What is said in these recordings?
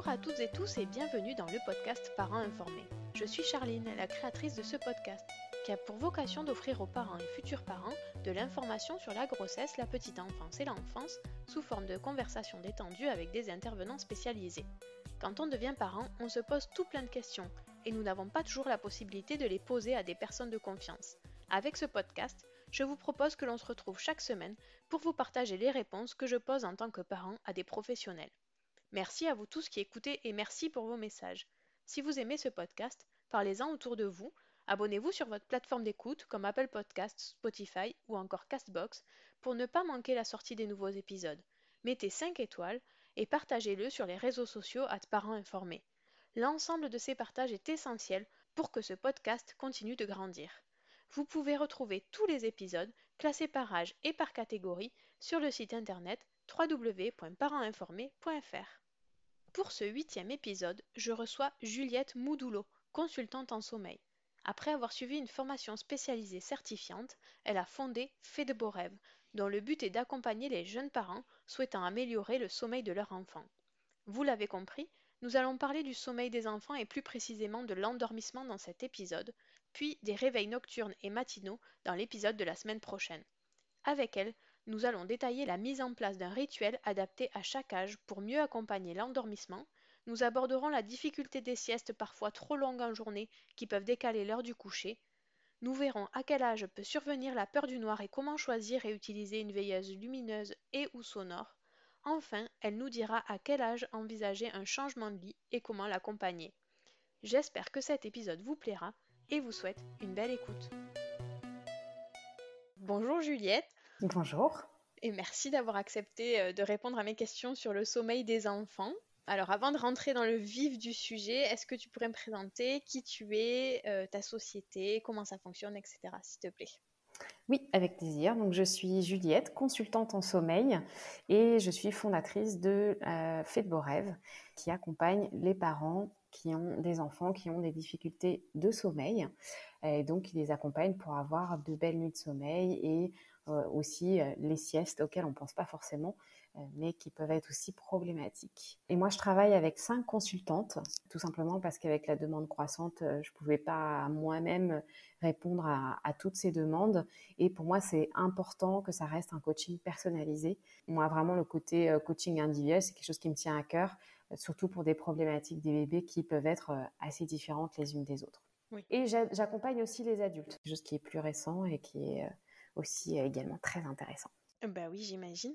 Bonjour à toutes et tous et bienvenue dans le podcast Parents informés. Je suis Charline, la créatrice de ce podcast, qui a pour vocation d'offrir aux parents et futurs parents de l'information sur la grossesse, la petite enfance et l'enfance sous forme de conversations détendues avec des intervenants spécialisés. Quand on devient parent, on se pose tout plein de questions et nous n'avons pas toujours la possibilité de les poser à des personnes de confiance. Avec ce podcast, je vous propose que l'on se retrouve chaque semaine pour vous partager les réponses que je pose en tant que parent à des professionnels. Merci à vous tous qui écoutez et merci pour vos messages. Si vous aimez ce podcast, parlez-en autour de vous, abonnez-vous sur votre plateforme d'écoute comme Apple Podcasts, Spotify ou encore Castbox pour ne pas manquer la sortie des nouveaux épisodes. Mettez 5 étoiles et partagez-le sur les réseaux sociaux à parents informés. L'ensemble de ces partages est essentiel pour que ce podcast continue de grandir. Vous pouvez retrouver tous les épisodes classés par âge et par catégorie sur le site internet www.parentinformé.fr. Pour ce huitième épisode, je reçois Juliette Moudoulot, consultante en sommeil. Après avoir suivi une formation spécialisée certifiante, elle a fondé Fait de beaux rêves, dont le but est d'accompagner les jeunes parents souhaitant améliorer le sommeil de leur enfant. Vous l'avez compris, nous allons parler du sommeil des enfants et plus précisément de l'endormissement dans cet épisode, puis des réveils nocturnes et matinaux dans l'épisode de la semaine prochaine. Avec elle, nous allons détailler la mise en place d'un rituel adapté à chaque âge pour mieux accompagner l'endormissement. Nous aborderons la difficulté des siestes parfois trop longues en journée qui peuvent décaler l'heure du coucher. Nous verrons à quel âge peut survenir la peur du noir et comment choisir et utiliser une veilleuse lumineuse et ou sonore. Enfin, elle nous dira à quel âge envisager un changement de lit et comment l'accompagner. J'espère que cet épisode vous plaira et vous souhaite une belle écoute. Bonjour Juliette. Bonjour. Et merci d'avoir accepté euh, de répondre à mes questions sur le sommeil des enfants. Alors avant de rentrer dans le vif du sujet, est-ce que tu pourrais me présenter qui tu es, euh, ta société, comment ça fonctionne, etc. s'il te plaît? Oui, avec plaisir. Donc je suis Juliette, consultante en sommeil et je suis fondatrice de euh, Fait de beaux rêves qui accompagne les parents qui ont des enfants qui ont des difficultés de sommeil et donc qui les accompagne pour avoir de belles nuits de sommeil et aussi euh, les siestes auxquelles on ne pense pas forcément, euh, mais qui peuvent être aussi problématiques. Et moi, je travaille avec cinq consultantes, tout simplement parce qu'avec la demande croissante, je ne pouvais pas moi-même répondre à, toutes ces demandes. Et pour moi, c'est important que ça reste un coaching personnalisé. Moi, vraiment, le côté coaching individuel, c'est quelque chose qui me tient à cœur, surtout pour des problématiques des bébés qui peuvent être assez différentes les unes des autres. Et j'accompagne aussi les adultes, chose qui est plus récent et qui est aussi euh, également très intéressant. Bah oui, j'imagine.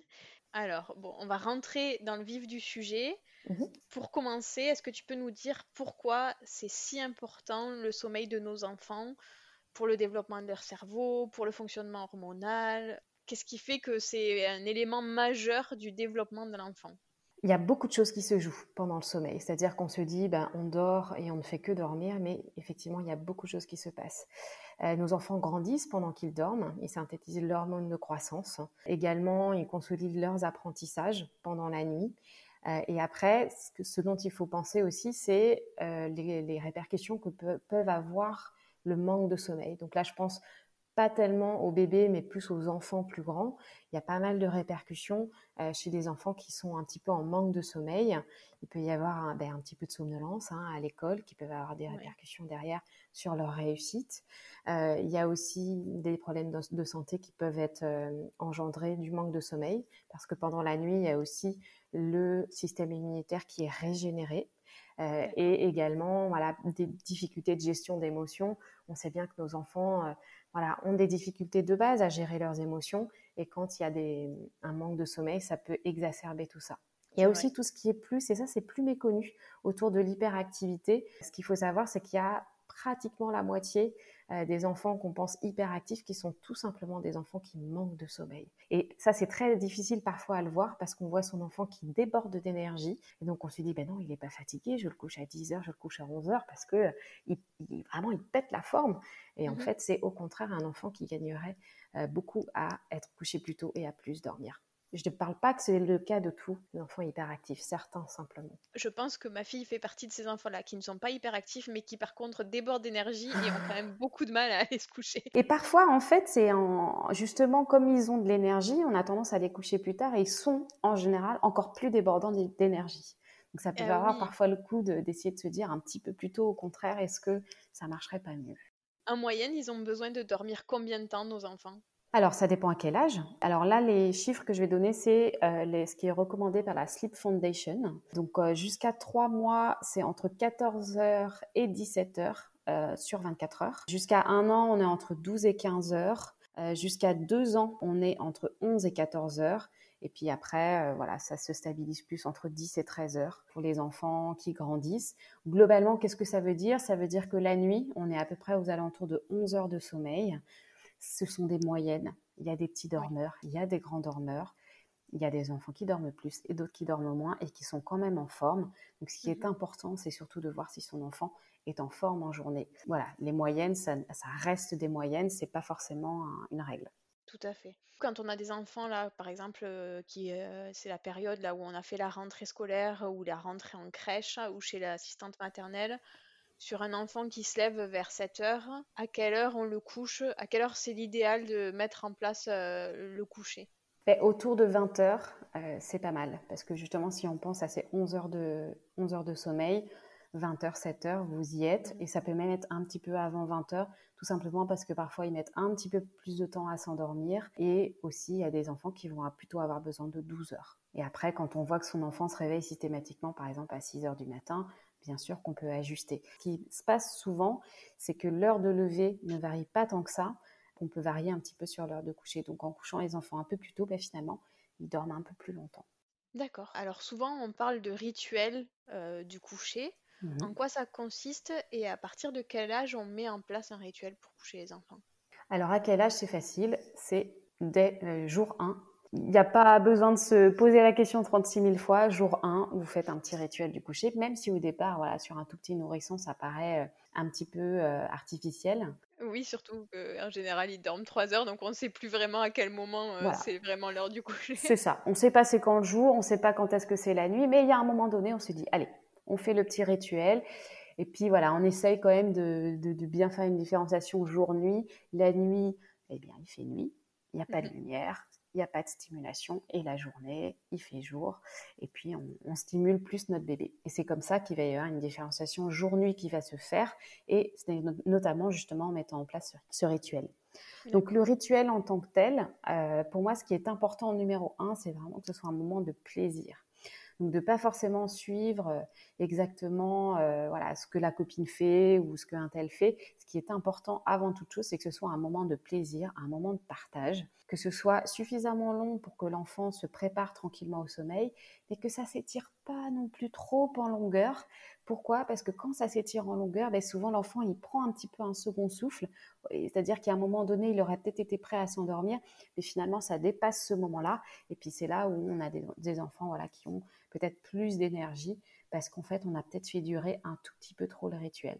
Alors, bon, on va rentrer dans le vif du sujet. Mmh pour commencer, est-ce que tu peux nous dire pourquoi c'est si important le sommeil de nos enfants pour le développement de leur cerveau, pour le fonctionnement hormonal? Qu'est-ce qui fait que c'est un élément majeur du développement de l'enfant? Il y a beaucoup de choses qui se jouent pendant le sommeil. C'est-à-dire qu'on se dit, ben, on dort et on ne fait que dormir, mais effectivement, il y a beaucoup de choses qui se passent. Euh, nos enfants grandissent pendant qu'ils dorment, ils synthétisent l'hormone de croissance. Également, ils consolident leurs apprentissages pendant la nuit. Euh, et après, ce, dont il faut penser aussi, c'est euh, les, répercussions que peuvent avoir le manque de sommeil. Donc là, je pense pas tellement aux bébés, mais plus aux enfants plus grands. Il y a pas mal de répercussions euh, chez des enfants qui sont un petit peu en manque de sommeil. Il peut y avoir un, ben, petit peu de somnolence hein, à l'école qui peuvent avoir des répercussions derrière sur leur réussite. Euh, il y a aussi des problèmes de, santé qui peuvent être euh, engendrés du manque de sommeil parce que pendant la nuit, il y a aussi le système immunitaire qui est régénéré. et également voilà, des difficultés de gestion d'émotions. On sait bien que nos enfants voilà, ont des difficultés de base à gérer leurs émotions. Et quand il y a des, un manque de sommeil, ça peut exacerber tout ça. Il y a aussi tout ce qui est plus, et ça c'est plus méconnu, autour de l'hyperactivité. Ce qu'il faut savoir, c'est qu'il y a pratiquement la moitié euh, des enfants qu'on pense hyperactifs qui sont tout simplement des enfants qui manquent de sommeil. Et ça, c'est très difficile parfois à le voir parce qu'on voit son enfant qui déborde d'énergie. Et donc, on se dit, ben non, il n'est pas fatigué, je le couche à 10 heures, je le couche à 11 heures parce que il, vraiment, il pète la forme. Et en mmh fait, c'est au contraire un enfant qui gagnerait euh, beaucoup à être couché plus tôt et à plus dormir. Je ne parle pas que c'est le cas de tous les enfants hyperactifs, certains simplement. Je pense que ma fille fait partie de ces enfants-là qui ne sont pas hyperactifs, mais qui par contre débordent d'énergie et ont quand même beaucoup de mal à aller se coucher. Et parfois, en fait, c'est en... justement comme ils ont de l'énergie, on a tendance à les coucher plus tard et ils sont en général encore plus débordants d'énergie. Donc ça peut eh avoir parfois le coup d'essayer de, se dire un petit peu plus tôt, au contraire, est-ce que ça marcherait pas mieux? En moyenne, ils ont besoin de dormir combien de temps, nos enfants? Alors, ça dépend à quel âge. Alors là, les chiffres que je vais donner, c'est euh, ce qui est recommandé par la Sleep Foundation. Donc, euh, jusqu'à 3 mois, c'est entre 14 heures et 17 heures euh, sur 24 heures. Jusqu'à 1 an, on est entre 12 et 15 heures. Jusqu'à 2 ans, on est entre 11 et 14 heures. Et puis après, voilà, ça se stabilise plus entre 10 et 13 heures pour les enfants qui grandissent. Globalement, qu'est-ce que ça veut dire? Ça veut dire que la nuit, on est à peu près aux alentours de 11 heures de sommeil ce sont des moyennes. Il y a des petits dormeurs, il y a des grands dormeurs, il y a des enfants qui dorment plus et d'autres qui dorment moins et qui sont quand même en forme. Donc, ce qui est mmh important, c'est surtout de voir si son enfant est en forme en journée. Voilà, les moyennes, ça, reste des moyennes, c'est pas forcément une règle. Tout à fait. Quand on a des enfants là, par exemple, euh, qui euh, c'est la période là où on a fait la rentrée scolaire ou la rentrée en crèche ou chez l'assistante maternelle, sur un enfant qui se lève vers 7 heures, à quelle heure on le couche À quelle heure c'est l'idéal de mettre en place euh, le coucher? Ben, Autour de 20 heures, euh, c'est pas mal. Parce que justement, si on pense à ces 11 heures de, 11 heures de sommeil, 20 heures, 7 heures, vous y êtes. Et ça peut même être un petit peu avant 20 heures, tout simplement parce que parfois ils mettent un petit peu plus de temps à s'endormir. Et aussi, il y a des enfants qui vont plutôt avoir besoin de 12 heures. Et après, quand on voit que son enfant se réveille systématiquement, par exemple à 6 heures du matin, bien sûr qu'on peut ajuster. Ce qui se passe souvent, c'est que l'heure de lever ne varie pas tant que ça. On peut varier un petit peu sur l'heure de coucher. Donc en couchant les enfants un peu plus tôt, ben, finalement, ils dorment un peu plus longtemps. D'accord. Alors souvent, on parle de rituel euh, du coucher. Mmh en quoi ça consiste et à partir de quel âge on met en place un rituel pour coucher les enfants? Alors à quel âge c'est facile C'est dès euh, jour 1 il n'y a pas besoin de se poser la question 36 000 fois. Jour 1, vous faites un petit rituel du coucher, même si au départ, voilà, sur un tout petit nourrisson, ça paraît euh, un petit peu euh, artificiel. Oui, surtout qu'en général, ils dorment 3 heures, donc on ne sait plus vraiment à quel moment euh, c'est vraiment l'heure du coucher. C'est ça. On ne sait pas c'est quand le jour, on ne sait pas quand est-ce que c'est la nuit, mais il y a un moment donné, on se dit, allez, on fait le petit rituel. Et puis voilà, on essaye quand même de, de bien faire une différenciation jour-nuit. La nuit, eh bien, il fait nuit, il n'y a pas de mhm. lumière, il n'y a pas de stimulation et la journée, il fait jour et puis on, stimule plus notre bébé. Et c'est comme ça qu'il va y avoir une différenciation jour-nuit qui va se faire et c'est notamment justement en mettant en place ce, rituel. Donc le rituel en tant que tel, euh, pour moi, ce qui est important numéro un, c'est vraiment que ce soit un moment de plaisir. Donc de pas forcément suivre euh, exactement euh, voilà ce que la copine fait ou ce qu'un tel fait. Ce qui est important avant toute chose, c'est que ce soit un moment de plaisir, un moment de partage, que ce soit suffisamment long pour que l'enfant se prépare tranquillement au sommeil, mais que ça s'étire pas non plus trop en longueur. Pourquoi? Parce que quand ça s'étire en longueur, ben souvent l'enfant il prend un petit peu un second souffle. C'est-à-dire qu'à un moment donné, il aurait peut-être été prêt à s'endormir, mais finalement ça dépasse ce moment-là. Et puis c'est là où on a des, enfants voilà, qui ont peut-être plus d'énergie parce qu'en fait on a peut-être fait durer un tout petit peu trop le rituel.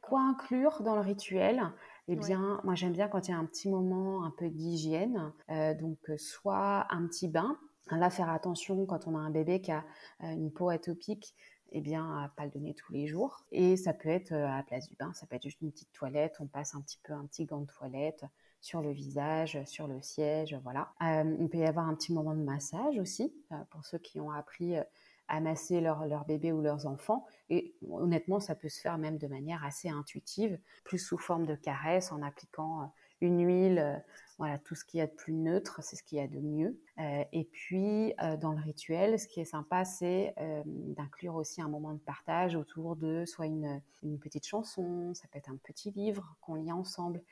Quoi inclure dans le rituel? Eh bien, moi j'aime bien quand il y a un petit moment un peu d'hygiène, euh, donc euh, soit un petit bain. Là, faire attention quand on a un bébé qui a euh, une peau atopique, eh bien, à pas le donner tous les jours. Et ça peut être à la place du bain, ça peut être juste une petite toilette. On passe un petit peu un petit gant de toilette sur le visage, sur le siège, voilà. il peut y avoir un petit moment de massage aussi pour ceux qui ont appris à masser leur, leur, bébé ou leurs enfants. Et honnêtement, ça peut se faire même de manière assez intuitive, plus sous forme de caresse, en appliquant euh, une huile, euh, voilà, tout ce qu'il y a de plus neutre, c'est ce qu'il y a de mieux. Euh, et puis, dans le rituel, ce qui est sympa, c'est d'inclure aussi un moment de partage autour de soit une, petite chanson, ça peut être un petit livre qu'on lit ensemble.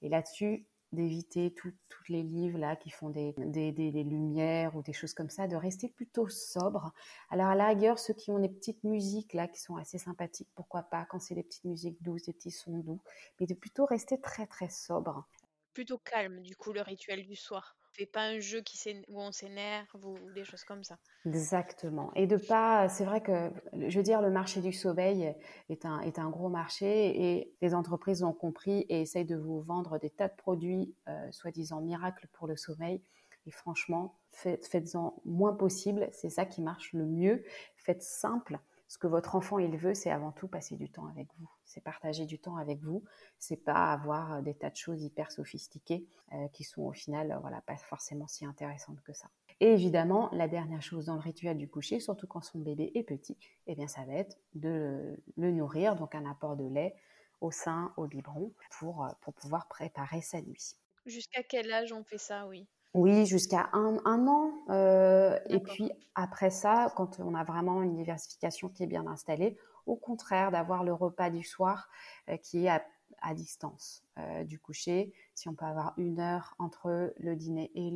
Et là-dessus, d'éviter tous les livres là qui font des, des, des, lumières ou des choses comme ça, de rester plutôt sobre. Alors à la rigueur, ceux qui ont des petites musiques là qui sont assez sympathiques, pourquoi pas quand c'est des petites musiques douces, des petits sons doux, mais de plutôt rester très très sobre. Plutôt calme du coup le rituel du soir fait pas un jeu qui où on s'énerve ou, des choses comme ça. Exactement. Et de pas, c'est vrai que, je veux dire, le marché du sommeil est un, est un gros marché et les entreprises ont compris et essayent de vous vendre des tas de produits, euh, soi-disant miracles pour le sommeil. Et franchement, faites-en moins possible. C'est ça qui marche le mieux. Faites simple ce que votre enfant il veut, c'est avant tout passer du temps avec vous. C'est partager du temps avec vous. C'est pas avoir euh, des tas de choses hyper sophistiquées euh, qui sont au final, euh, voilà, pas forcément si intéressantes que ça. Et évidemment, la dernière chose dans le rituel du coucher, surtout quand son bébé est petit, eh bien, ça va être de le nourrir, donc un apport de lait au sein, au biberon, pour, pour pouvoir préparer sa nuit. Jusqu'à quel âge on fait ça, oui? Oui, jusqu'à un, an. Euh, et puis après ça, quand on a vraiment une diversification qui est bien installée, au contraire d'avoir le repas du soir euh, qui est à, distance euh, du coucher. Si on peut avoir une heure entre le dîner et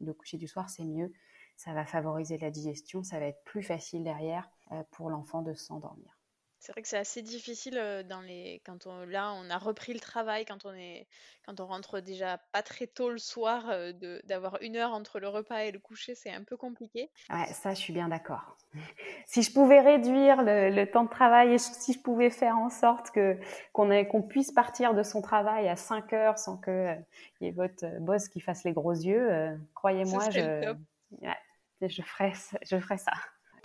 le coucher du soir, c'est mieux. Ça va favoriser la digestion, ça va être plus facile derrière pour l'enfant de s'endormir. C'est vrai que c'est assez difficile dans les quand on là on a repris le travail quand on est quand on rentre déjà pas très tôt le soir de d'avoir une heure entre le repas et le coucher c'est un peu compliqué. Ouais ça je suis bien d'accord. si je pouvais réduire le, temps de travail et si je pouvais faire en sorte que qu'on qu'on puisse partir de son travail à 5 heures sans que il y ait votre boss qui fasse les gros yeux, croyez-moi je ouais, je ferais je ferais ça.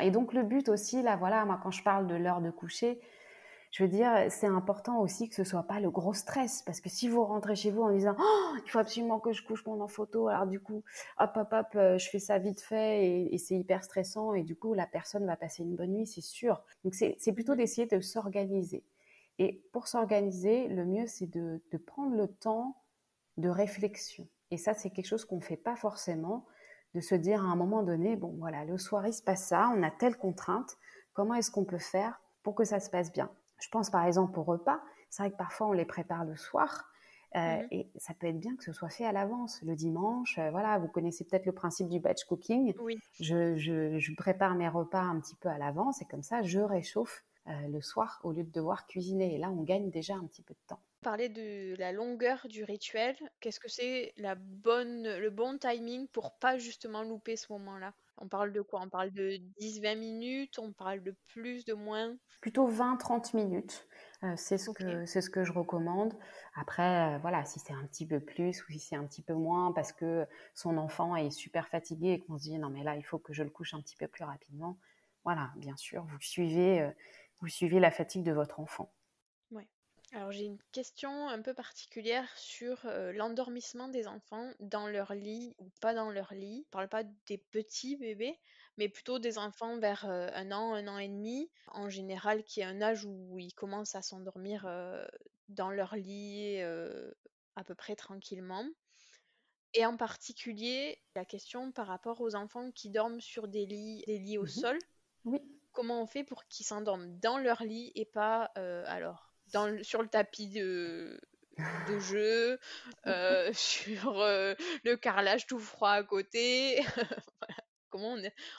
Et donc le but aussi, là, voilà, moi quand je parle de l'heure de coucher, je veux dire, c'est important aussi que ce soit pas le gros stress, parce que si vous rentrez chez vous en disant, oh, il faut absolument que je couche mon photo, alors du coup, hop, hop, hop, euh, je fais ça vite fait et, c'est hyper stressant, et du coup, la personne va passer une bonne nuit, c'est sûr. Donc c'est plutôt d'essayer de s'organiser. Et pour s'organiser, le mieux, c'est de, de prendre le temps de réflexion. Et ça, c'est quelque chose qu'on ne fait pas forcément de se dire à un moment donné, bon voilà, le soir il se passe ça, on a telle contrainte, comment est-ce qu'on peut faire pour que ça se passe bien? Je pense par exemple au repas, c'est vrai que parfois on les prépare le soir, euh, mhm. Et ça peut être bien que ce soit fait à l'avance, le dimanche. Euh, voilà, vous connaissez peut-être le principe du batch cooking. Oui. Je, je, prépare mes repas un petit peu à l'avance et comme ça, je réchauffe euh, le soir au lieu de devoir cuisiner. Et là, on gagne déjà un petit peu de temps parler de la longueur du rituel. Qu'est-ce que c'est la bonne, le bon timing pour pas justement louper ce moment-là? On parle de quoi? On parle de 10-20 minutes? On parle de plus, de moins? Plutôt 20-30 minutes. Euh, c'est ce, ce que je recommande. Après, euh, voilà, si c'est un petit peu plus ou si c'est un petit peu moins parce que son enfant est super fatigué et qu'on se dit non mais là il faut que je le couche un petit peu plus rapidement. Voilà, bien sûr, vous suivez, euh, vous suivez la fatigue de votre enfant. Alors j'ai une question un peu particulière sur l'endormissement des enfants dans leur lit ou pas dans leur lit. Je parle pas des petits bébés, mais plutôt des enfants vers un an, un an et demi, en général qui est un âge où ils commencent à s'endormir dans leur lit à peu près tranquillement. Et en particulier, la question par rapport aux enfants qui dorment sur des lits, des lits au mmh sol. Oui. Comment on fait pour qu'ils s'endorment dans leur lit et pas alors? Sur le tapis de, de jeu, euh, sur euh, le carrelage tout froid à côté. Comment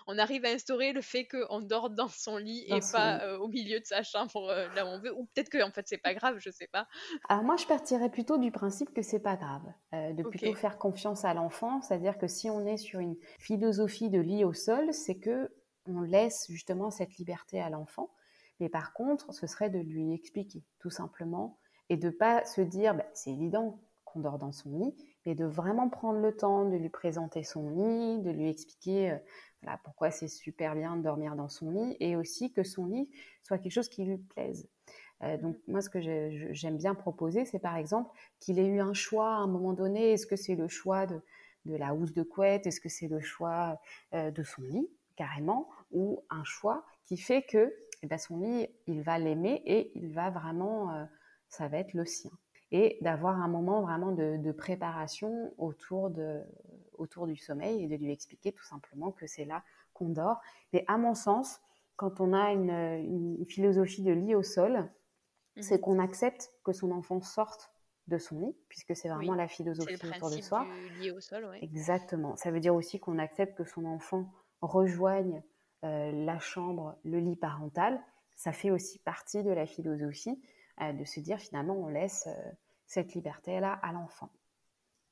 on, arrive à instaurer le fait qu'on dort dans son lit et pas au milieu de sa chambre là où on veut Ou peut-être que en fait c'est pas grave, je sais pas. Alors moi je partirais plutôt du principe que c'est pas grave, de plutôt faire confiance à l'enfant, c'est-à-dire que si on est sur une philosophie de lit au sol, c'est que on laisse justement cette liberté à l'enfant. Mais par contre, ce serait de lui expliquer tout simplement et de pas se dire bah, c'est évident qu'on dort dans son lit, mais de vraiment prendre le temps de lui présenter son lit, de lui expliquer euh, voilà, pourquoi c'est super bien de dormir dans son lit et aussi que son lit soit quelque chose qui lui plaise. Euh, donc moi, ce que j'aime bien proposer, c'est par exemple qu'il ait eu un choix à un moment donné. Est-ce que c'est le choix de, de la housse de couette? Est-ce que c'est le choix euh, de son lit carrément? Ou un choix qui fait que ben, son lit, il va l'aimer et il va vraiment, ça va être le sien et d'avoir un moment vraiment de, préparation autour, de, autour du sommeil et de lui expliquer tout simplement que c'est là qu'on dort. Mais à mon sens, quand on a une, philosophie de lit au sol, c'est mhm. qu'on accepte que son enfant sorte de son lit, puisque c'est vraiment la philosophie autour de soi. lit au sol, Exactement. Ça veut dire aussi qu'on accepte que son enfant rejoigne euh, la chambre, le lit parental. Ça fait aussi partie de la philosophie euh, de se dire finalement on laisse euh, cette liberté-là à l'enfant.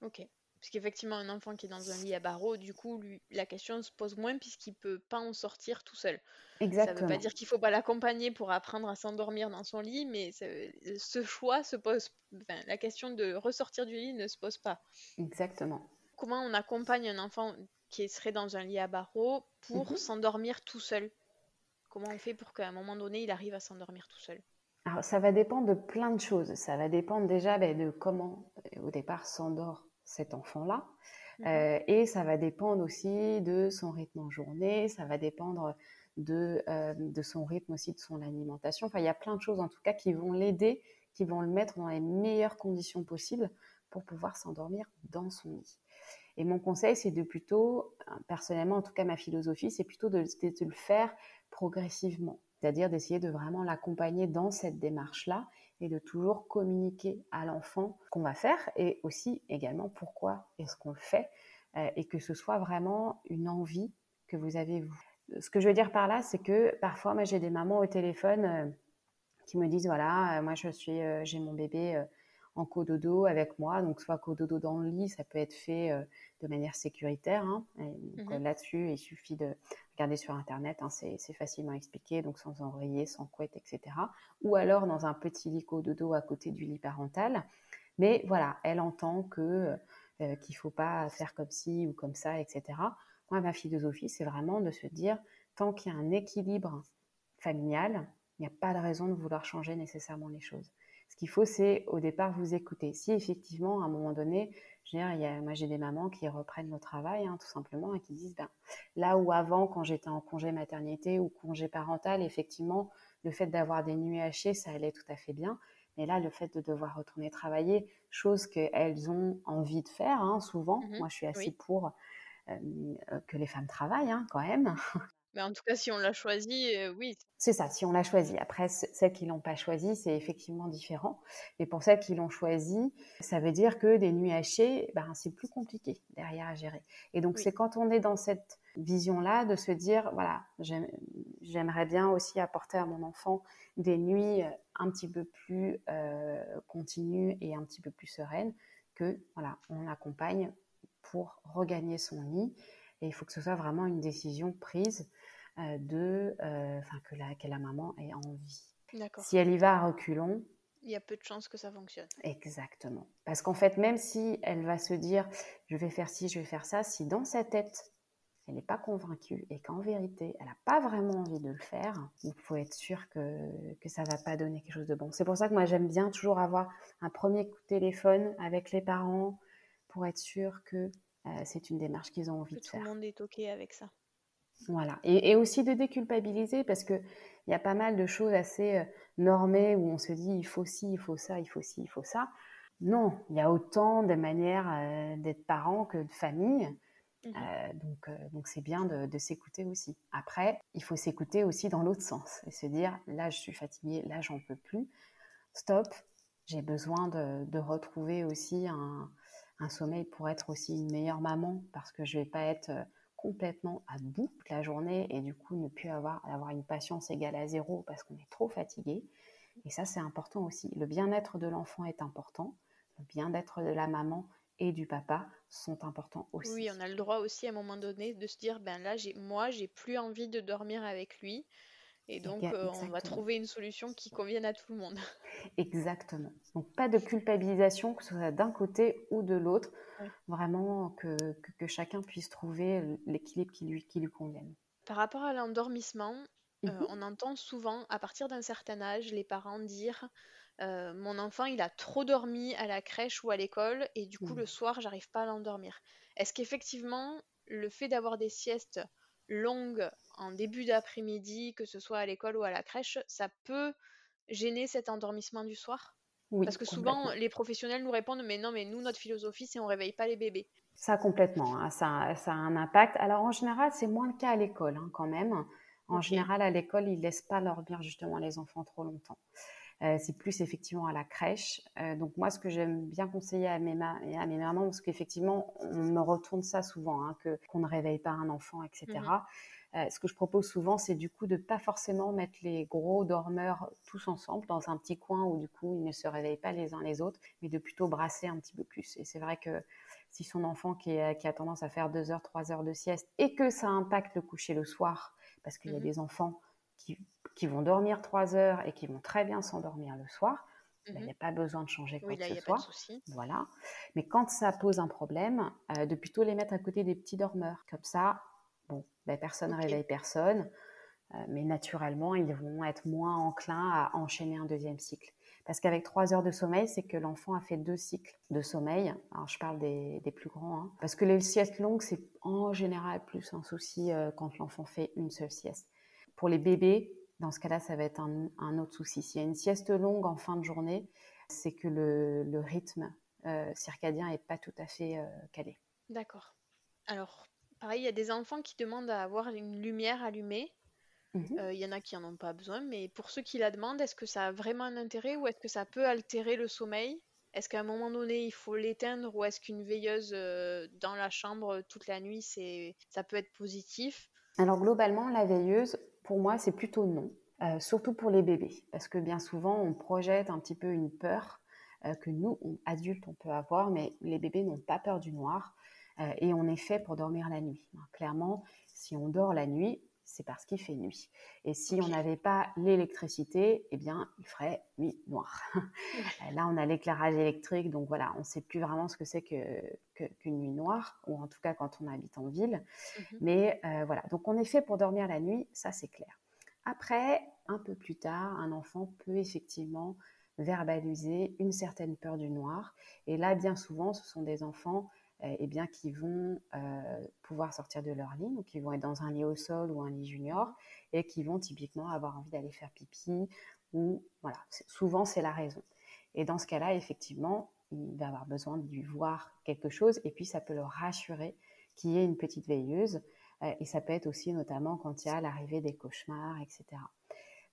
Ok. Parce qu'effectivement, un enfant qui est dans un lit à barreaux, du coup, lui, la question se pose moins puisqu'il peut pas en sortir tout seul. Exactement. Ça veut pas dire qu'il faut pas l'accompagner pour apprendre à s'endormir dans son lit, mais ce choix se pose. Enfin, la question de ressortir du lit ne se pose pas. Exactement. Comment on accompagne un enfant qui serait dans un lit à barreaux pour mhm. s'endormir tout seul Comment on fait pour qu'à un moment donné, il arrive à s'endormir tout seul? Alors, ça va dépendre de plein de choses. Ça va dépendre déjà ben, de comment, au départ, s'endort cet enfant-là. Mhm. Euh, et ça va dépendre aussi de son rythme en journée, ça va dépendre de, euh, de son rythme aussi, de son alimentation. Enfin, il y a plein de choses en tout cas qui vont l'aider, qui vont le mettre dans les meilleures conditions possibles pour pouvoir s'endormir dans son lit. Et mon conseil, c'est de plutôt, personnellement, en tout cas ma philosophie, c'est plutôt de, le faire progressivement c'est-à-dire d'essayer de vraiment l'accompagner dans cette démarche-là et de toujours communiquer à l'enfant ce qu'on va faire et aussi également pourquoi est-ce qu'on le fait euh, et que ce soit vraiment une envie que vous avez vous. Ce que je veux dire par là, c'est que parfois, moi, j'ai des mamans au téléphone euh, qui me disent voilà, euh, moi, je suis, j'ai mon bébé en cododo avec moi. Donc, soit cododo dans le lit, ça peut être fait de manière sécuritaire. Hein. Mmh là-dessus, il suffit de regarder sur Internet, hein, c'est facilement expliqué, donc sans oreiller, sans couette, etc. Ou alors dans un petit lit cododo à côté du lit parental. Mais voilà, elle entend que euh, qu'il faut pas faire comme ci ou comme ça, etc. Moi, ma philosophie, c'est vraiment de se dire, tant qu'il y a un équilibre familial, il n'y a pas de raison de vouloir changer nécessairement les choses. Ce qu'il faut, c'est au départ vous écouter. Si effectivement, à un moment donné, je veux dire, moi j'ai des mamans qui reprennent le travail, hein, tout simplement, et qui disent, ben, là où avant, quand j'étais en congé maternité ou congé parental, effectivement, le fait d'avoir des nuits hachées, ça allait tout à fait bien. Mais là, le fait de devoir retourner travailler, chose qu'elles ont envie de faire, hein, souvent. Mmh moi, je suis assez pour euh, que les femmes travaillent, hein, quand même. Mais en tout cas, si on l'a choisi, euh, oui. C'est ça, si on l'a choisi. Après, celles qui l'ont pas choisi, c'est effectivement différent. Mais pour celles qui l'ont choisi, ça veut dire que des nuits hachées, ben, c'est plus compliqué derrière à gérer. Et donc, c'est quand on est dans cette vision-là de se dire, voilà, j'aimerais bien aussi apporter à mon enfant des nuits euh, un petit peu plus euh, continues et un petit peu plus sereines, que, voilà, on accompagne pour regagner son lit. Et il faut que ce soit vraiment une décision prise de, euh, enfin que la, que la maman ait envie. Si elle y va à reculons, il y a peu de chances que ça fonctionne. Exactement. Parce qu'en fait, même si elle va se dire je vais faire ci, je vais faire ça, si dans sa tête, elle n'est pas convaincue et qu'en vérité, elle n'a pas vraiment envie de le faire, il faut être sûr que, que ça ne va pas donner quelque chose de bon. C'est pour ça que moi, j'aime bien toujours avoir un premier coup de téléphone avec les parents pour être sûr que euh, c'est une démarche qu'ils ont envie de faire. Tout le monde est OK avec ça. Voilà. Et, aussi de déculpabiliser parce qu'il y a pas mal de choses assez euh, normées où on se dit il faut ci, il faut ça, il faut ci, il faut ça. Non, il y a autant de manières euh, d'être parent que de famille. Mmh donc, donc c'est bien de, s'écouter aussi. Après, il faut s'écouter aussi dans l'autre sens et se dire là, je suis fatiguée, là, j'en peux plus. Stop. J'ai besoin de, retrouver aussi un, un sommeil pour être aussi une meilleure maman parce que je vais pas être complètement à bout la journée et du coup ne plus avoir, avoir une patience égale à zéro parce qu'on est trop fatigué. Et ça, c'est important aussi. Le bien-être de l'enfant est important. Le bien-être de la maman et du papa sont importants aussi. Oui, on a le droit aussi à un moment donné de se dire, ben là, moi, j'ai plus envie de dormir avec lui. Et donc, euh, on va trouver une solution qui convienne à tout le monde. Exactement. Donc, pas de culpabilisation, que ce soit d'un côté ou de l'autre. Vraiment, que, que, chacun puisse trouver l'équilibre qui lui, qui lui convienne. Par rapport à l'endormissement, euh, mmh on entend souvent, à partir d'un certain âge, les parents dire euh, Mon enfant, il a trop dormi à la crèche ou à l'école, et du coup, le soir, j'arrive pas à l'endormir. Est-ce qu'effectivement, le fait d'avoir des siestes longues en début d'après-midi, que ce soit à l'école ou à la crèche, ça peut gêner cet endormissement du soir? Oui, Parce que souvent, les professionnels nous répondent Mais non, mais nous, notre philosophie, c'est on réveille pas les bébés. Ça, complètement. Hein, ça, ça, a un impact. Alors, en général, c'est moins le cas à l'école, hein, quand même. En général, à l'école, ils ne laissent pas dormir justement les enfants trop longtemps. Euh, c'est plus effectivement à la crèche. Euh, donc moi, ce que j'aime bien conseiller à mes, à mes mamans, parce qu'effectivement, on me retourne ça souvent, hein, que qu'on ne réveille pas un enfant, etc. Mmh euh, ce que je propose souvent, c'est du coup de pas forcément mettre les gros dormeurs tous ensemble dans un petit coin où du coup ils ne se réveillent pas les uns les autres, mais de plutôt brasser un petit peu plus. Et c'est vrai que si son enfant qui, qui, a tendance à faire deux heures, trois heures de sieste et que ça impacte le coucher le soir, parce qu'il y a mmh des enfants qui, qui, vont dormir trois heures et qui vont très bien s'endormir le soir. Ben, il n'y a pas besoin de changer quoi que ce soit. Voilà. Mais quand ça pose un problème, euh, de plutôt les mettre à côté des petits dormeurs. Comme ça, bon, ben, personne ne réveille personne. Euh, mais naturellement, ils vont être moins enclins à enchaîner un deuxième cycle. Parce qu'avec trois heures de sommeil, c'est que l'enfant a fait deux cycles de sommeil. Alors, je parle des, plus grands. Hein. Parce que les siestes longues, c'est en général plus un souci euh, quand l'enfant fait une seule sieste. Pour les bébés, dans ce cas-là, ça va être un, autre souci. S'il y a une sieste longue en fin de journée, c'est que le, rythme euh, circadien n'est pas tout à fait euh, calé. D'accord. Alors, pareil, il y a des enfants qui demandent à avoir une lumière allumée. Mhm. Euh, il y en a qui n'en ont pas besoin, mais pour ceux qui la demandent, est-ce que ça a vraiment un intérêt ou est-ce que ça peut altérer le sommeil? Est-ce qu'à un moment donné, il faut l'éteindre ou est-ce qu'une veilleuse dans la chambre toute la nuit, c'est, ça peut être positif? Alors globalement, la veilleuse, pour moi, c'est plutôt non, euh, surtout pour les bébés, parce que bien souvent, on projette un petit peu une peur que nous, adultes, on peut avoir, mais les bébés n'ont pas peur du noir. et on est fait pour dormir la nuit. clairement, si on dort la nuit, c'est parce qu'il fait nuit. Et si on n'avait pas l'électricité, eh bien, il ferait nuit noire. Là, on a l'éclairage électrique, donc voilà, on ne sait plus vraiment ce que c'est qu'une que, nuit noire, ou en tout cas quand on habite en ville. Mmh Mais euh, voilà, donc on est fait pour dormir la nuit, ça c'est clair. Après, un peu plus tard, un enfant peut effectivement verbaliser une certaine peur du noir. Et là, bien souvent, ce sont des enfants euh, eh bien, qui vont euh, pouvoir sortir de leur lit, donc qui vont être dans un lit au sol ou un lit junior, et qui vont typiquement avoir envie d'aller faire pipi, ou voilà, souvent c'est la raison. Et dans ce cas-là, effectivement, il va avoir besoin de voir quelque chose, et puis ça peut le rassurer qu'il y ait une petite veilleuse, euh, et ça peut être aussi notamment quand il y a l'arrivée des cauchemars, etc.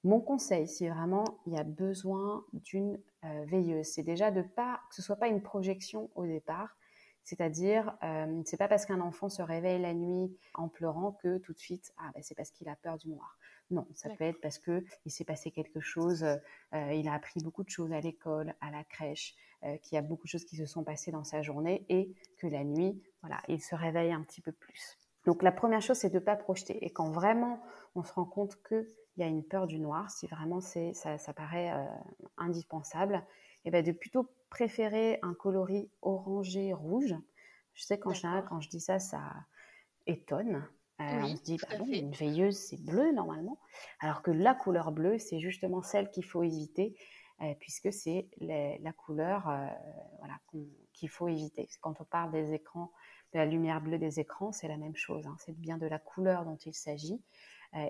Mon conseil, si vraiment il y a besoin d'une veilleuse, c'est déjà de pas que ce soit pas une projection au départ, c'est-à-dire, euh, c'est pas parce qu'un enfant se réveille la nuit en pleurant que tout de suite, ah ben c'est parce qu'il a peur du noir. Non, ça peut être parce que il s'est passé quelque chose, euh, il a appris beaucoup de choses à l'école, à la crèche, euh, qu'il y a beaucoup de choses qui se sont passées dans sa journée et que la nuit, voilà, il se réveille un petit peu plus. Donc la première chose, c'est de ne pas projeter. Et quand vraiment on se rend compte qu'il y a une peur du noir, si vraiment c'est, ça, ça paraît euh, indispensable, et eh ben de plutôt préférer un coloris orangé rouge. Je sais qu'en général, quand je dis ça, ça étonne. Euh, on se dit, bah une veilleuse, c'est bleu normalement. Alors que la couleur bleue, c'est justement celle qu'il faut éviter, euh, puisque c'est la couleur euh, voilà, qu'il faut éviter. Quand on parle des écrans, de la lumière bleue des écrans, c'est la même chose. Hein. C'est bien de la couleur dont il s'agit.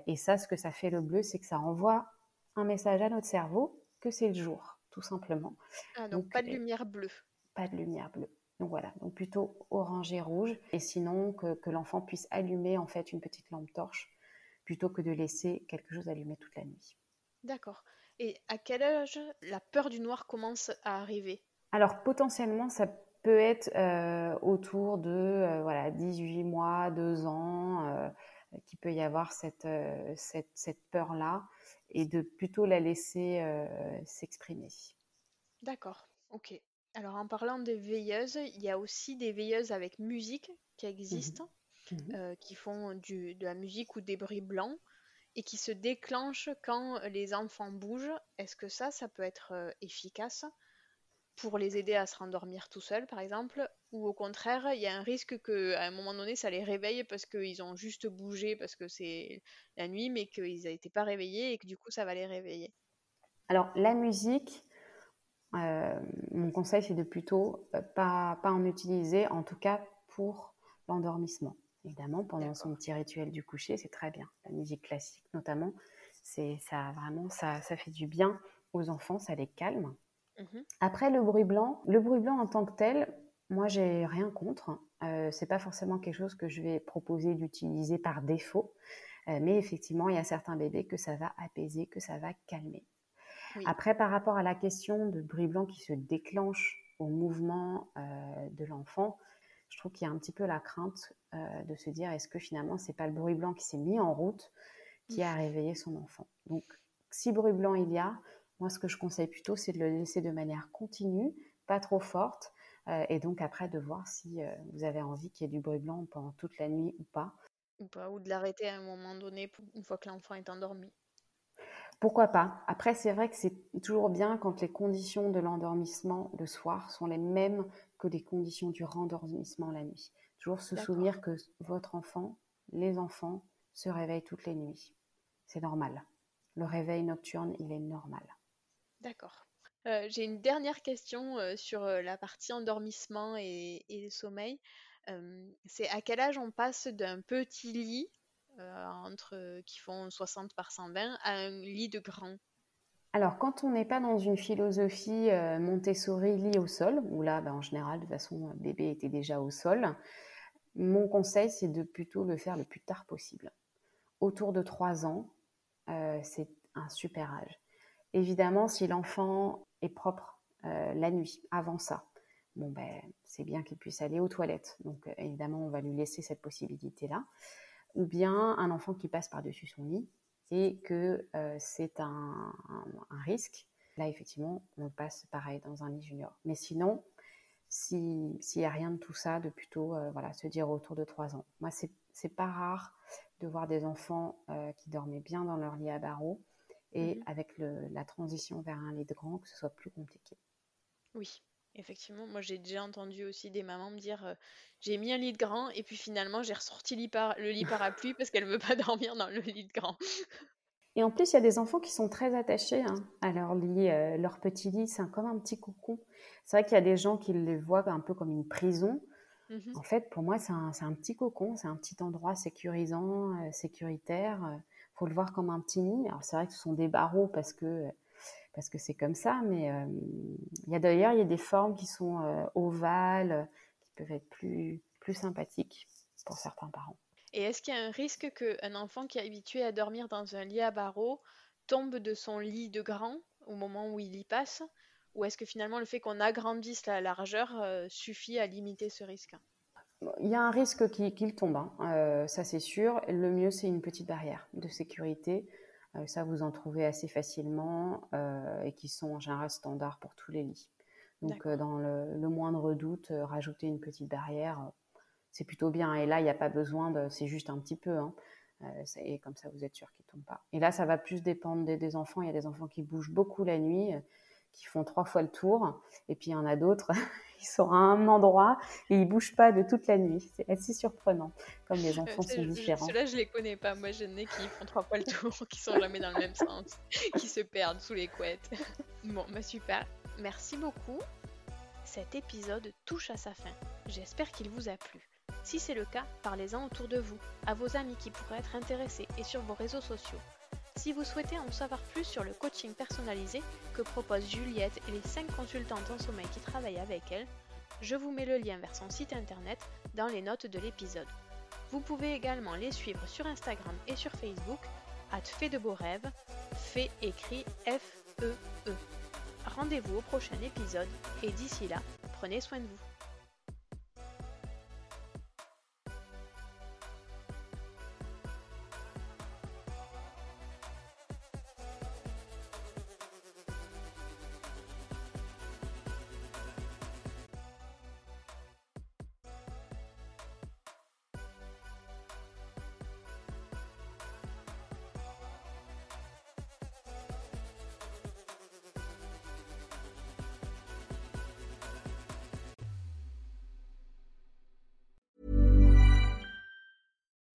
et ça, ce que ça fait le bleu, c'est que ça envoie un message à notre cerveau que c'est le jour tout simplement. Ah, donc, pas de euh, lumière bleue. Pas de lumière bleue. Donc voilà, donc plutôt orange et rouge. Et sinon, que, l'enfant puisse allumer en fait une petite lampe torche plutôt que de laisser quelque chose allumé toute la nuit. D'accord. Et à quel âge la peur du noir commence à arriver? Alors potentiellement, ça peut être autour de voilà, 18 mois, 2 ans, qu'il peut y avoir cette, cette, cette peur-là et de plutôt la laisser s'exprimer. D'accord, ok. Alors en parlant des veilleuses, il y a aussi des veilleuses avec musique qui mmh existent, mmh qui font du, de la musique ou des bruits blancs et qui se déclenchent quand les enfants bougent. Est-ce que ça, ça peut être efficace? Pour les aider à se rendormir tout seuls, par exemple, ou au contraire, il y a un risque qu'à un moment donné, ça les réveille parce qu'ils ont juste bougé parce que c'est la nuit, mais qu'ils n'étaient pas réveillés et que du coup, ça va les réveiller. Alors, la musique, euh, mon conseil, c'est de plutôt euh, pas, pas en utiliser, en tout cas pour l'endormissement. Évidemment, pendant son petit rituel du coucher, c'est très bien. La musique classique, notamment, c'est ça vraiment, ça, ça fait du bien aux enfants, ça les calme. Mhm. Après, le bruit blanc, le bruit blanc en tant que tel, moi, j'ai rien contre. Euh, c'est pas forcément quelque chose que je vais proposer d'utiliser par défaut, euh, mais effectivement, il y a certains bébés que ça va apaiser, que ça va calmer. Après, par rapport à la question de bruit blanc qui se déclenche au mouvement euh, de l'enfant, je trouve qu'il y a un petit peu la crainte euh, de se dire est-ce que finalement c'est pas le bruit blanc qui s'est mis en route qui a réveillé son enfant? Donc, si bruit blanc il y a, moi, ce que je conseille plutôt, c'est de le laisser de manière continue, pas trop forte, euh, et donc après de voir si euh, vous avez envie qu'il y ait du bruit blanc pendant toute la nuit ou pas. Ou pas, ou de l'arrêter à un moment donné, une fois que l'enfant est endormi. Pourquoi pas Après, c'est vrai que c'est toujours bien quand les conditions de l'endormissement le soir sont les mêmes que les conditions du rendormissement la nuit. Toujours se souvenir que votre enfant, les enfants, se réveillent toutes les nuits. C'est normal. Le réveil nocturne, il est normal. D'accord. Euh, j'ai une dernière question euh, sur euh, la partie endormissement et, sommeil. c'est à quel âge on passe d'un petit lit entre qui font 60 par 120 à un lit de grand? Alors, quand on n'est pas dans une philosophie Montessori lit au sol, où là, ben, en général, de toute façon, bébé était déjà au sol, mon conseil, c'est de plutôt le faire le plus tard possible. Autour de 3 ans, c'est un super âge. Évidemment, si l'enfant est propre euh, la nuit, avant ça, bon ben, c'est bien qu'il puisse aller aux toilettes. Donc euh, évidemment, on va lui laisser cette possibilité-là. Ou bien un enfant qui passe par-dessus son lit et que euh, c'est un, risque. Là, effectivement, on passe pareil dans un lit junior. Mais sinon, s'il n'y a rien de tout ça, de plutôt voilà, se dire autour de 3 ans. Moi, c'est pas rare de voir des enfants qui dormaient bien dans leur lit à barreaux et mmh avec la transition vers un lit de grand, que ce soit plus compliqué. Oui, effectivement. Moi, j'ai déjà entendu aussi des mamans me dire euh, j'ai mis un lit de grand et puis finalement, j'ai ressorti le lit parapluie parce qu'elle ne veut pas dormir dans le lit de grand. Et en plus, il y a des enfants qui sont très attachés hein, à leur lit, euh, leur petit lit, c'est comme un petit cocon. C'est vrai qu'il y a des gens qui le voient un peu comme une prison. Mmh en fait, pour moi, c'est un, un, petit cocon, c'est un petit endroit sécurisant, euh, sécuritaire faut le voir comme un petit nid. Alors c'est vrai que ce sont des barreaux parce que parce que c'est comme ça, mais euh, il y a d'ailleurs il y a des formes qui sont euh, ovales, qui peuvent être plus plus sympathiques pour certains parents. Et est-ce qu'il y a un risque qu'un enfant qui est habitué à dormir dans un lit à barreaux tombe de son lit de grand au moment où il y passe? Ou est-ce que finalement le fait qu'on agrandisse la largeur euh, suffit à limiter ce risque? Il y a un risque qu'il tombe, hein. euh, ça c'est sûr. Le mieux, c'est une petite barrière de sécurité. Euh, ça, vous en trouvez assez facilement euh, et qui sont en général standards pour tous les lits. Donc, dans le, moindre doute, rajouter une petite barrière, c'est plutôt bien. Et là, il n'y a pas besoin de. C'est juste un petit peu. Hein. et comme ça, vous êtes sûr qu'il ne tombe pas. Et là, ça va plus dépendre des, des, enfants. Il y a des enfants qui bougent beaucoup la nuit, qui font trois fois le tour. Et puis, il y en a d'autres ils sont à un endroit et ils bougent pas de toute la nuit. C'est assez surprenant, comme les euh, enfants sont différents. Ceux-là, je les connais pas. Moi, je n'ai qui font trois fois le tour, qui sont jamais dans le même sens, qui se perdent sous les couettes. Bon, bah super. Merci beaucoup. Cet épisode touche à sa fin. J'espère qu'il vous a plu. Si c'est le cas, parlez-en autour de vous, à vos amis qui pourraient être intéressés et sur vos réseaux sociaux. Si vous souhaitez en savoir plus sur le coaching personnalisé que propose Juliette et les 5 consultantes en sommeil qui travaillent avec elle, je vous mets le lien vers son site internet dans les notes de l'épisode. Vous pouvez également les suivre sur Instagram et sur Facebook, at fait de beaux rêves, fait écrit F-E-E. -E. Rendez-vous au prochain épisode et d'ici là, prenez soin de vous.